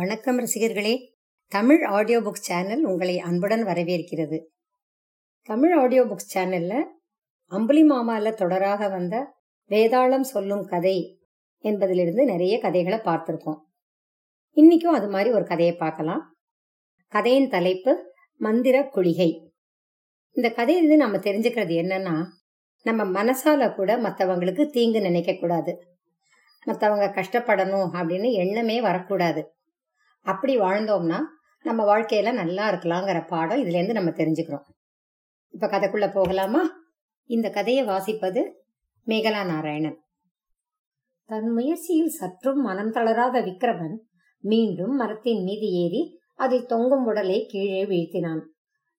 வணக்கம் ரசிகர்களே. Tamil audio books channel உங்களை அன்புடன் வரவேற்கிறது. தமிழ் ஆடியோ புக்ஸ் சேனல்ல அம்புலி மாமால தொடராக வந்த வேதாளம் சொல்லும் கதை என்பதிலிருந்து நிறைய கதைகளை பார்த்துருக்கோம் இன்னைக்கும் அது மாதிரி ஒரு கதையை பார்க்கலாம். கதையின் தலைப்பு மந்திர குளிகை. இந்த கதையிலிருந்து நம்ம தெரிஞ்சுக்கிறது என்னன்னா நம்ம மனசால கூட மற்றவங்களுக்கு தீங்கு நினைக்க கூடாது மற்றவங்க கஷ்டப்படணும் அப்படின்னு எண்ணமே வரக்கூடாது. அப்படி வாழ்ந்தோம்னா நம்ம வாழ்க்கையில நல்லா இருக்கலாங்கிற பாடம் இதுல இருந்து நம்ம தெரிஞ்சுக்கிறோம். இப்ப கதைக்குள்ள போகலாமா? இந்த கதையை வாசிப்பது மேகலா நாராயணன். தன் முயற்சியில் சற்றும் மனம் தளராத விக்ரமன் மீண்டும் மரத்தின் மீது ஏறி அதில் தொங்கும் உடலை கீழே வீழ்த்தினான்.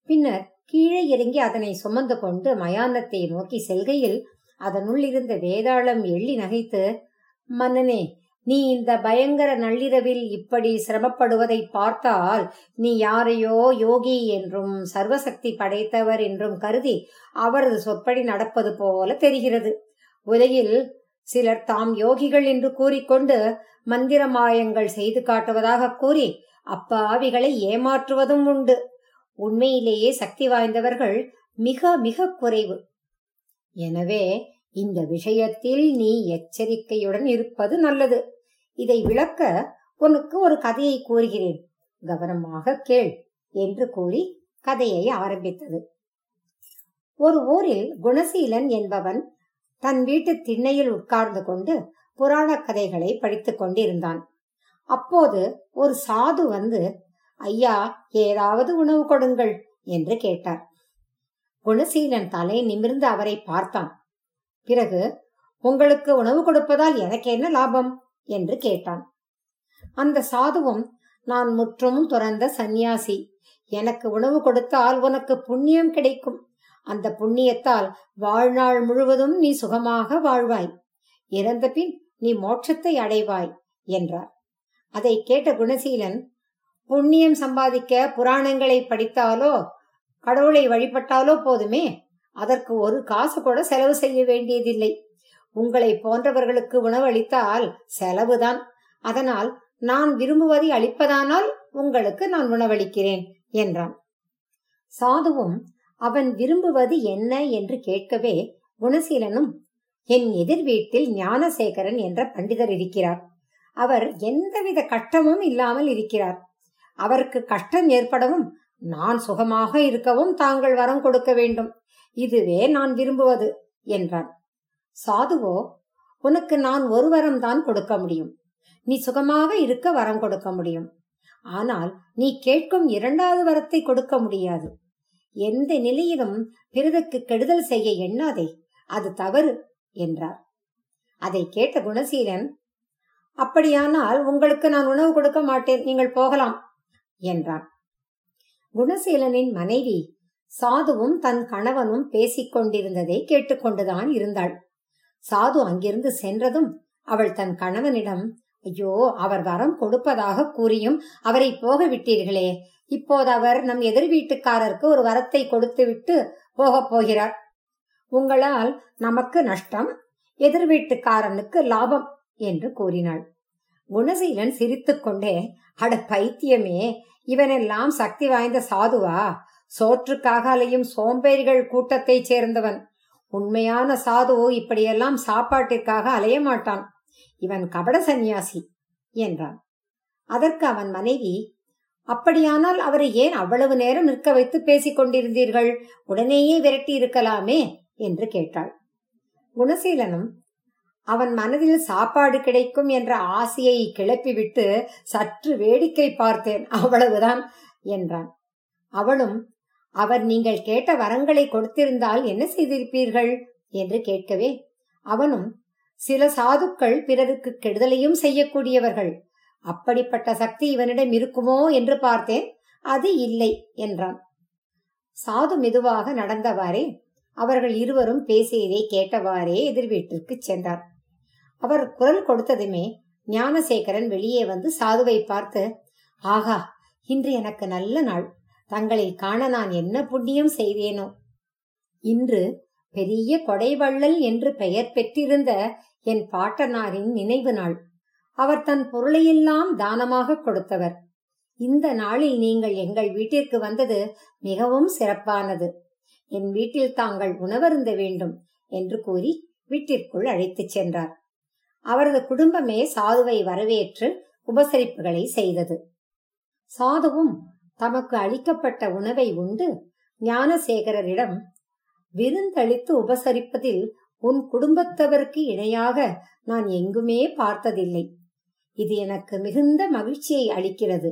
பின்னர் கீழே இறங்கி அதனை சுமந்து கொண்டு மயானத்தை நோக்கி செல்கையில் அதனுள் இருந்த வேதாளம் எள்ளி நகைத்து மன்னனே நீ இந்த பயங்கர நள்ளிரவில் இப்படி சிரமப்படுவதை பார்த்தால் நீ யாரையோ யோகி என்றும் சர்வசக்தி படைத்தவர் என்றும் கருதி அவரது சொற்படி நடப்பது போல தெரிகிறது. உலகில் சிலர் தாம் யோகிகள் என்று கூறிக்கொண்டு மந்திர மாயங்கள் செய்து காட்டுவதாக கூறி அப்பாவிகளை ஏமாற்றுவதும் உண்டு. உண்மையிலேயே சக்தி வாய்ந்தவர்கள் மிக மிக குறைவு. எனவே இந்த விஷயத்தில் நீ எச்சரிக்கையுடன் இருப்பது நல்லது. இதை விளக்க உனக்கு ஒரு கதையை கூறுகிறேன். கவனமாக கேள் என்று கூறி கதையை ஆரம்பித்தது. ஒரு ஊரில் குணசீலன் என்பவன் தன் வீட்டு திண்ணையில் உட்கார்ந்து கொண்டு புராண கதைகளை படித்துக் கொண்டிருந்தான். அப்போது ஒரு சாது வந்து ஐயா ஏதாவது உணவு கொடுங்கள் என்று கேட்டார். குணசீலன் தலை நிமிர்ந்து அவரை பார்த்தான். பிறகு உங்களுக்கு உணவு கொடுப்பதால் எனக்கு என்ன லாபம்? என்று கேட்டான். அந்த சாதுவும் நான் முற்றும் துறந்த சந்நியாசி. எனக்கு உணவு கொடுத்தால் உனக்கு புண்ணியம் கிடைக்கும். அந்த புண்ணியத்தால் வாழ்நாள் முழுவதும் நீ சுகமாக வாழ்வாய். இறந்த பின் நீ மோட்சத்தை அடைவாய் என்றார். அதை கேட்ட குணசீலன் புண்ணியம் சம்பாதிக்க புராணங்களை படித்தாலோ கடவுளை வழிபட்டாலோ போதுமே? அதற்கு ஒரு காசு கூட செலவு செய்ய வேண்டியதில்லை. உங்களை போன்றவர்களுக்கு உணவளித்தால் செலவுதான். அதனால் நான் விரும்புவதை அளிப்பதானால் உங்களுக்கு நான் உணவளிக்கிறேன் என்றான். சாதுவும் அவன் விரும்புவது என்ன என்று கேட்கவே குணசீலனும் என் எதிர் வீட்டில் ஞானசேகரன் என்ற பண்டிதர் இருக்கிறார். அவர் எந்தவித கஷ்டமும் இல்லாமல் இருக்கிறார். அவருக்கு கஷ்டம் ஏற்படவும் நான் சுகமாக இருக்கவும் தாங்கள் வரம் கொடுக்க வேண்டும். இதுவே நான் விரும்புவது என்றான். சாதுவோ உனக்கு நான் ஒரு வரம் தான் கொடுக்க முடியும். நீ சுகமாக இருக்க வரம் கொடுக்க முடியும். ஆனால் நீ கேட்கும் இரண்டாவது வரத்தை கொடுக்க முடியாது. எந்த நிலையிலும் பிறருக்கு கெடுதல் செய்ய எண்ணாதே அது தவறு என்றார். அதை கேட்ட குணசீலன் அப்படியானால் உங்களுக்கு நான் உணவு கொடுக்க மாட்டேன் நீங்கள் போகலாம் என்றான். குணசீலனின் மனைவி சாதுவும் தன் கணவனும் பேசிக் கொண்டிருந்ததை கேட்டுக்கொண்டுதான் இருந்தாள். சாது அங்கிருந்து சென்றதும் அவள் தன் கணவனிடம் ஐயோ அவர் வரம் கொடுப்பதாக கூறியும் அவரை போக விட்டீர்களே இப்போது அவர் நம் எதிர் வீட்டுக்காரருக்கு ஒரு வரத்தை கொடுத்துவிட்டு போகப் போகிறார். உங்களால் நமக்கு நஷ்டம் எதிர் வீட்டுக்காரனுக்கு லாபம் என்று கூறினாள். குணசீலன் சிரித்துக்கொண்டே அட பைத்தியமே இவனெல்லாம் சக்தி வாய்ந்த சாதுவா? சோற்றுக்காக அலையும் சோம்பேறிகள் கூட்டத்தைச் சேர்ந்தவன். உண்மையான சாது இப்படியெல்லாம் சாப்பாட்டிற்காக அலைய மாட்டான். இவன் கபட சந்நியாசி என்றான். அதற்கு அவன் மனைவி அப்படியானால் அவரை ஏன் அவ்வளவு நேரம் நிற்க வைத்து பேசிக் கொண்டிருந்தீர்கள்? உடனேயே விரட்டி இருக்கலாமே? என்று கேட்டாள். குணசீலனும் அவன் மனதில் சாப்பாடு கிடைக்கும் என்ற ஆசையை கிளப்பிவிட்டு சற்று வேடிக்கை பார்த்தேன். அவ்வளவுதான் என்றான். அவளும் அவர் நீங்கள் கேட்ட வரங்களை கொடுத்திருந்தால் என்ன செய்திருப்பீர்கள்? என்று கேட்கவே அவனும் சில சாதுக்கள் பிறருக்கு கெடுதலையும் செய்யக்கூடியவர்கள். அப்படிப்பட்ட சக்தி இவனிடம் இருக்குமோ? என்று பார்த்தேன். அது இல்லை என்றான். சாது மெதுவாக நடந்தவாறே அவர்கள் இருவரும் பேசியதை கேட்டவாறே எதிர் வீட்டிற்கு சென்றார். அவர் குரல் கொடுத்ததுமே ஞானசேகரன் வெளியே வந்து சாதுவை பார்த்து ஆகா இன்று எனக்கு நல்ல நாள். தங்களை காண நான் என்ன புண்ணியம் செய்தேனோ? இன்று பெரிய கொடைவள்ளல் என்று பெயர் பெற்றிருந்த என் பாட்டனாரின் நினைவு நாள். அவர் தன் பொருளையெல்லாம் தானமாக கொடுத்தவர். இந்த நாளில் நீங்கள் எங்கள் வீட்டிற்கு வந்தது மிகவும் சிறப்பானது. என் வீட்டில் தாங்கள் உணவருந்த வேண்டும் என்று கூறி வீட்டிற்குள் அழைத்துச் சென்றார். அவரது குடும்பமே சாதுவை வரவேற்று உபசரிப்புகளை செய்தது. சாதுவும் தமக்கு அளிக்கப்பட்ட உணவை உண்டு ஞானசேகரரிடம் விருந்தளித்து உபசரிப்பதில் உன் குடும்பத்தவருக்கு இணையாக நான் எங்குமே பார்த்ததில்லை. இது எனக்கு மிகுந்த மகிழ்ச்சியை அளிக்கிறது.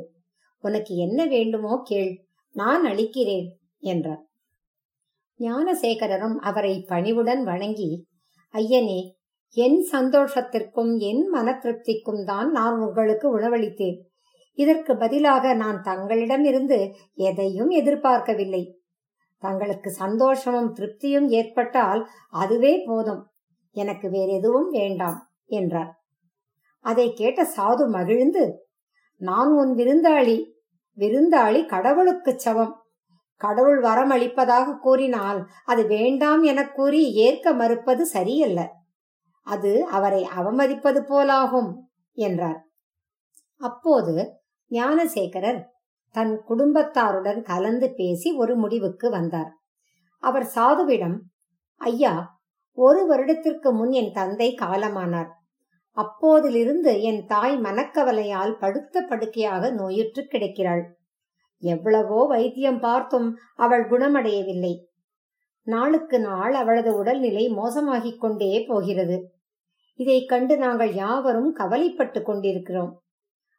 உனக்கு என்ன வேண்டுமோ கேள் நான் அளிக்கிறேன் என்றார். ஞானசேகரரும் அவரை பணிவுடன் வணங்கி ஐயனே என் சந்தோஷத்திற்கும் என் மன திருப்திக்கும் தான் நான் உங்களுக்கு உணவளித்தேன். இதற்கு பதிலாக நான் தங்களிடமிருந்து எதையும் எதிர்பார்க்கவில்லை. தங்களுக்கு சந்தோஷமும் திருப்தியும் ஏற்பட்டால் அதுவே போதும். எனக்கு வேற எதுவும் வேண்டாம் என்றார். அதை கேட்ட சாது மகிழ்ந்து நான் உன் விருந்தாளி விருந்தாளி கடவுளுக்கு சமம். கடவுள் வரம் அளிப்பதாக கூறினால் அது வேண்டாம் என கூறி ஏற்க மறுப்பது சரியல்ல. அது அவரை அவமதிப்பது போலாகும் என்றார். அப்போது ஞானசேகரர் தன் குடும்பத்தாருடன் கலந்து பேசி ஒரு முடிவுக்கு வந்தார். அவர் சாதுவிடம் ஐயா ஒரு வருடத்திற்கு முன் என் தந்தை காலமானார். அப்போதிலிருந்து என் தாய் மனக்கவலையால் படுத்த படுக்கையாக நோயுற்று கிடக்கிறாள். எவ்வளவோ வைத்தியம் பார்த்தும் அவள் குணமடையவில்லை. நாளுக்கு நாள் அவளது உடல்நிலை மோசமாகிக் கொண்டே போகிறது. இதைக் கண்டு நாங்கள் யாவரும் கவலைப்பட்டு கொண்டிருக்கிறோம்.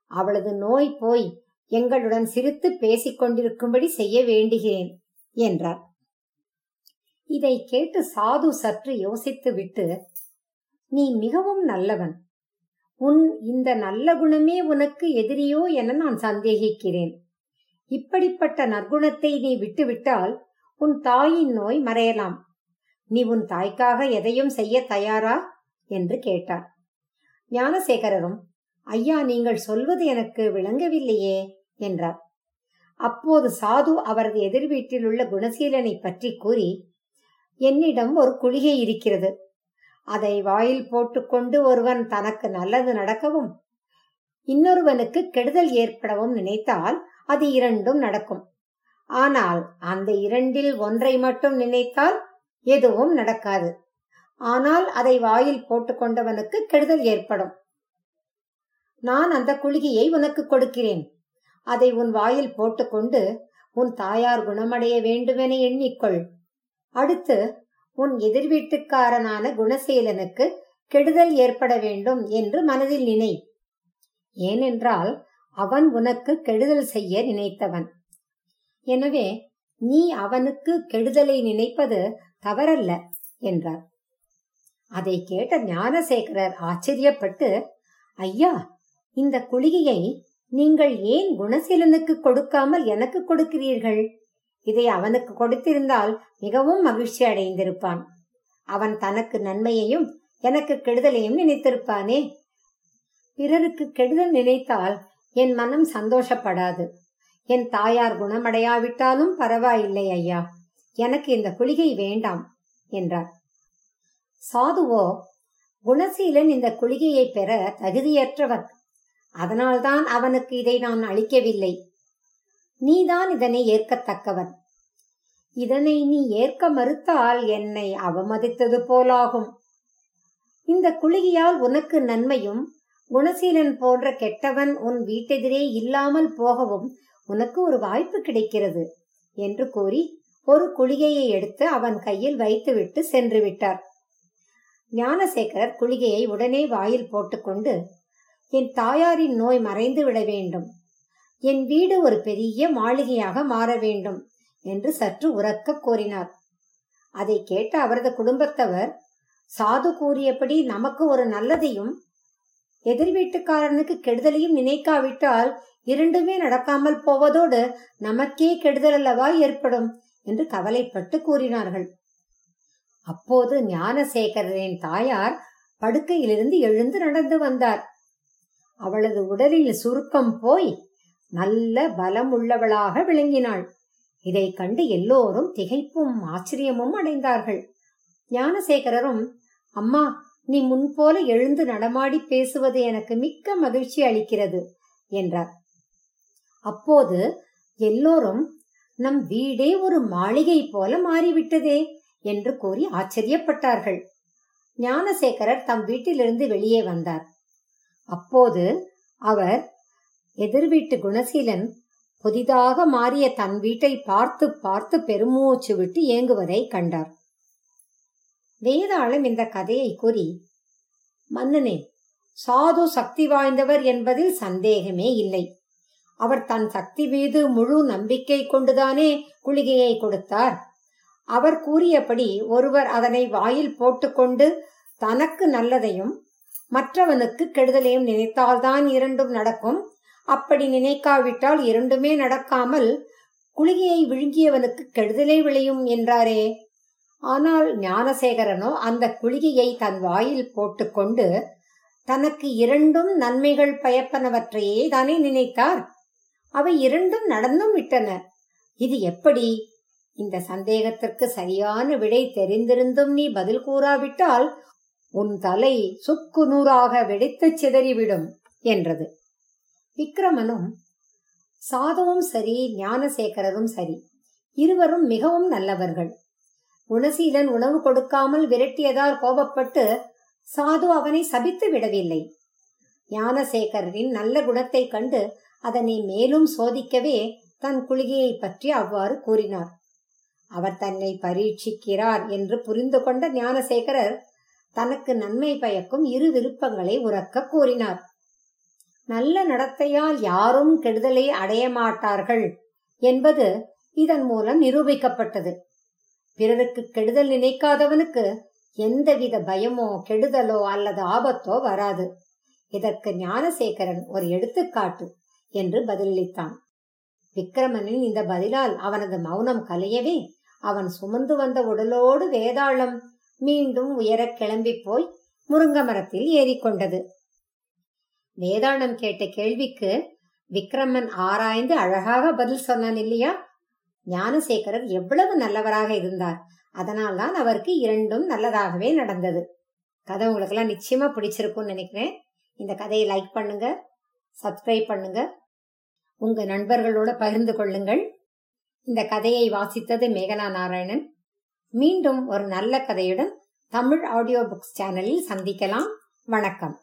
அவளது நோய் போய் எங்களுடன் சிரித்து பேசிக் கொண்டிருக்கும்படி செய்ய வேண்டுகிறேன் என்றார். இதை கேட்டு சாது சற்று யோசித்து விட்டு நீ மிகவும் நல்லவன். உன் இந்த நல்ல குணமே உனக்கு எதிரியோ என நான் சந்தேகிக்கிறேன். இப்படிப்பட்ட நற்குணத்தை நீ விட்டுவிட்டால் உன் தாயின் நோய் மறையலாம். நீ உன் தாய்க்காக எதையும் செய்ய தயாரா? என்று கேட்டார். ஞானசேகரரும் ஐயா நீங்கள் சொல்வது எனக்கு விளங்கவில்லையே என்றார். அப்போது சாது அவரது எதிர் வீட்டில் உள்ள குணசீலனை பற்றி கூறி என்னிடம் ஒரு குளிகை இருக்கிறது. அதை வாயில் போட்டுக்கொண்டு ஒருவன் தனக்கு நல்லது நடக்கவும் இன்னொருவனுக்கு கெடுதல் ஏற்படவும் நினைத்தால் அது இரண்டும் நடக்கும். ஆனால் அந்த இரண்டில் ஒன்றை மட்டும் நினைத்தால் எதுவும் நடக்காது. ஆனால் அதை வாயில் போட்டுக்கொண்டவனுக்கு கெடுதல் ஏற்படும். நான் அந்த குளிகையை உனக்கு கொடுக்கிறேன். அதை உன் வாயில் போட்டுக்கொண்டு உன் தாயார் குணமடைய வேண்டுமென எண்ணிக்கொள். அடுத்து உன் எதிர் வீட்டுக்காரனான குணசீலனுக்கு கெடுதல் ஏற்பட வேண்டும் என்று மனதில் நினை. ஏனென்றால் அவன் உனக்கு கெடுதல் செய்ய நினைத்தவன். எனவே நீ அவனுக்கு கெடுதலை நினைப்பது தவறல்ல என்றார். அதை கேட்ட ஞானசேகரர் ஆச்சரியப்பட்டு ஐயா இந்த குளிகையை நீங்கள் ஏன் குணசீலனுக்கு கொடுக்காமல் எனக்கு கொடுக்கிறீர்கள்? இதை அவனுக்கு கொடுத்திருந்தால் மிகவும் மகிழ்ச்சி அடைந்திருப்பான். அவன் தனக்கு நன்மையையும் எனக்கு கெடுதலையும் நினைத்திருப்பானே? பிறருக்கு கெடுதல் நினைத்தால் என் மனம் சந்தோஷப்படாது. என் தாயார் குணமடையாவிட்டாலும் பரவாயில்லை ஐயா. எனக்கு இந்த குளிகை வேண்டாம் என்றார். சாதுவோ குணசீலன் இந்த குளிகையை பெற தகுதியற்றவன் அதனால்தான் அவனுக்கு இதை நான் அளிக்கவில்லை. நீதான் இதனை ஏற்கத்தக்கவன் இதனை நீ ஏற்க மறுத்தால் என்னை அவமதித்தது போலாகும். இந்த குளிகையால் உனக்கு நன்மையும் குணசீலன் போன்ற கெட்டவன் உன் வீட்டெதிரே இல்லாமல் போகவும் உனக்கு ஒரு வாய்ப்பு கிடைக்கிறது என்று கூறி ஒரு குளிகையை எடுத்து அவன் கையில் வைத்துவிட்டு சென்று விட்டார். ஞானசேகரர் குளிகையை உடனே வாயில் போட்டுக்கொண்டு என் தாயாரின் நோய் மறைந்து விட வேண்டும். என் வீடு ஒரு பெரிய மாளிகையாக மாற வேண்டும் என்று சற்று உறக்க கோரினார் அதை கேட்ட அவரது குடும்பத்தவர் சாது கூறியபடி நமக்கு ஒரு நல்லதையும் எதிர் வீட்டுக்காரனுக்கு கெடுதலையும் நினைக்காவிட்டால் இரண்டுமே நடக்காமல் போவதோடு நமக்கே கெடுதல் அல்லவா ஏற்படும் என்று கவலைப்பட்டு கூறினார்கள். அப்போது ஞானசேகரனின் தாயார் படுக்கையிலிருந்து எழுந்து நடந்து வந்தார். அவளது உடலில் சுருக்கம் போய் நல்ல பலம் உள்ளவளாக விளங்கினாள். இதை கண்டு எல்லோரும் திகைப்பும் ஆச்சரியமும் அடைந்தார்கள். ஞானசேகரரும் அம்மா நீ முன்போல எழுந்து நடமாடி பேசுவது எனக்கு மிக்க மகிழ்ச்சி அளிக்கிறது என்றார். அப்போது எல்லோரும் நம் வீடே ஒரு மாளிகை போல மாறிவிட்டதே என்று கூறி ஆச்சரியப்பட்டார்கள். ஞானசேகரர் தம் வீட்டிலிருந்து வெளியே வந்தார். அப்போது அவர் எதிர் வீட்டு குணசீலன் புதிதாக மாறிய தன் வீட்டை பார்த்து பார்த்து பெருமூச்சு விட்டு ஏங்குவதை கண்டார். வேதாளம் இந்த கதையை கூறி மன்னனே சாது சக்தி வாய்ந்தவர் என்பதில் சந்தேகமே இல்லை. அவர் தன் சக்தி மீது முழு நம்பிக்கை கொண்டுதானே குளிகையை கொடுத்தார். அவர் கூறியபடி ஒருவர் அதனை வாயில் போட்டுக்கொண்டு தனக்கு நல்லதையும் மற்றவனுக்கு கெடுதலையும் நினைத்தால்தான் இரண்டும் நடக்கும். அப்படி நினைக்காவிட்டால் இரண்டுமே நடக்காமல் குளிகையை விழுங்கியவனுக்கு கெடுதலே விளையும் என்றாரே. ஆனால் ஞானசேகரனோ அந்த குளிகையை தன் வாயில் போட்டுக்கொண்டு தனக்கு இரண்டும் நன்மைகள் பயப்பனவற்றையே தானே நினைத்தார்? அவை இரண்டும் நடந்தும் விட்டன. இது எப்படி? இந்த சந்தேகத்திற்கு சரியான விடை தெரிந்திருந்தும் நீ பதில் கூறாவிட்டால் உன் தலை சுக்கு நூறாக வெடித்துச் சிதறிவிடும் என்றது. விக்ரமனும் சாதுவும் சரி ஞானசேகரரும் சரி. இருவரும் மிகவும் நல்லவர்கள். குணசீலன் உணவு கொடுக்காமல் விரட்டியதால் கோபப்பட்டு சாது அவனை சபித்து விடவில்லை. ஞானசேகரின் நல்ல குணத்தை கண்டு அதனை மேலும் சோதிக்கவே தன் குளிகையை பற்றி அவ்வாறு கூறினார். அவர் தன்னை பரீட்சிக்கிறார் என்று புரிந்து கொண்ட ஞானசேகரர் தனக்கு நன்மை பயக்கும் இரு விருப்பங்களை உறக்க கூறினார். நல்ல நடத்தையால் யாரும் கெடுதலை அடைய மாட்டார்கள் என்பது இதன் மூலம் நிரூபிக்கப்பட்டது. பிறருக்கு கெடுதல் நினைக்காதவனுக்கு எந்தவித பயமோ கெடுதலோ அல்லது ஆபத்தோ வராது. இதற்கு ஞானசேகரன் ஒரு எடுத்துக்காட்டு என்று பதிலளித்தான். விக்கிரமனின் இந்த பதிலால் அவனது மௌனம் கலையவே அவன் சுமந்து வந்த உடலோடு வேதாளம் மீண்டும் உயரக் கிளம்பி போய் முருங்க மரத்தில் ஏறிக்கொண்டது. வேதாளம் கேட்ட கேள்விக்கு விக்ரமன் ஆராய்ந்து அழகாக பதில் சொன்னான் இல்லையா? ஞானசேகரர் எவ்வளவு நல்லவராக இருந்தார். அதனால்தான் அவருக்கு இரண்டும் நல்லதாகவே நடந்தது. கதை உங்களுக்கு எல்லாம் நிச்சயமா பிடிச்சிருக்கும்னு நினைக்கிறேன். இந்த கதையை லைக் பண்ணுங்க சப்ஸ்கிரைப் பண்ணுங்க. உங்க நண்பர்களோட பகிர்ந்து கொள்ளுங்கள். இந்த கதையை வாசித்தது மேகலா நாராயணன். மீண்டும் ஒரு நல்ல கதையுடன் தமிழ் ஆடியோ புக்ஸ் சேனலில் சந்திக்கலாம். வணக்கம்.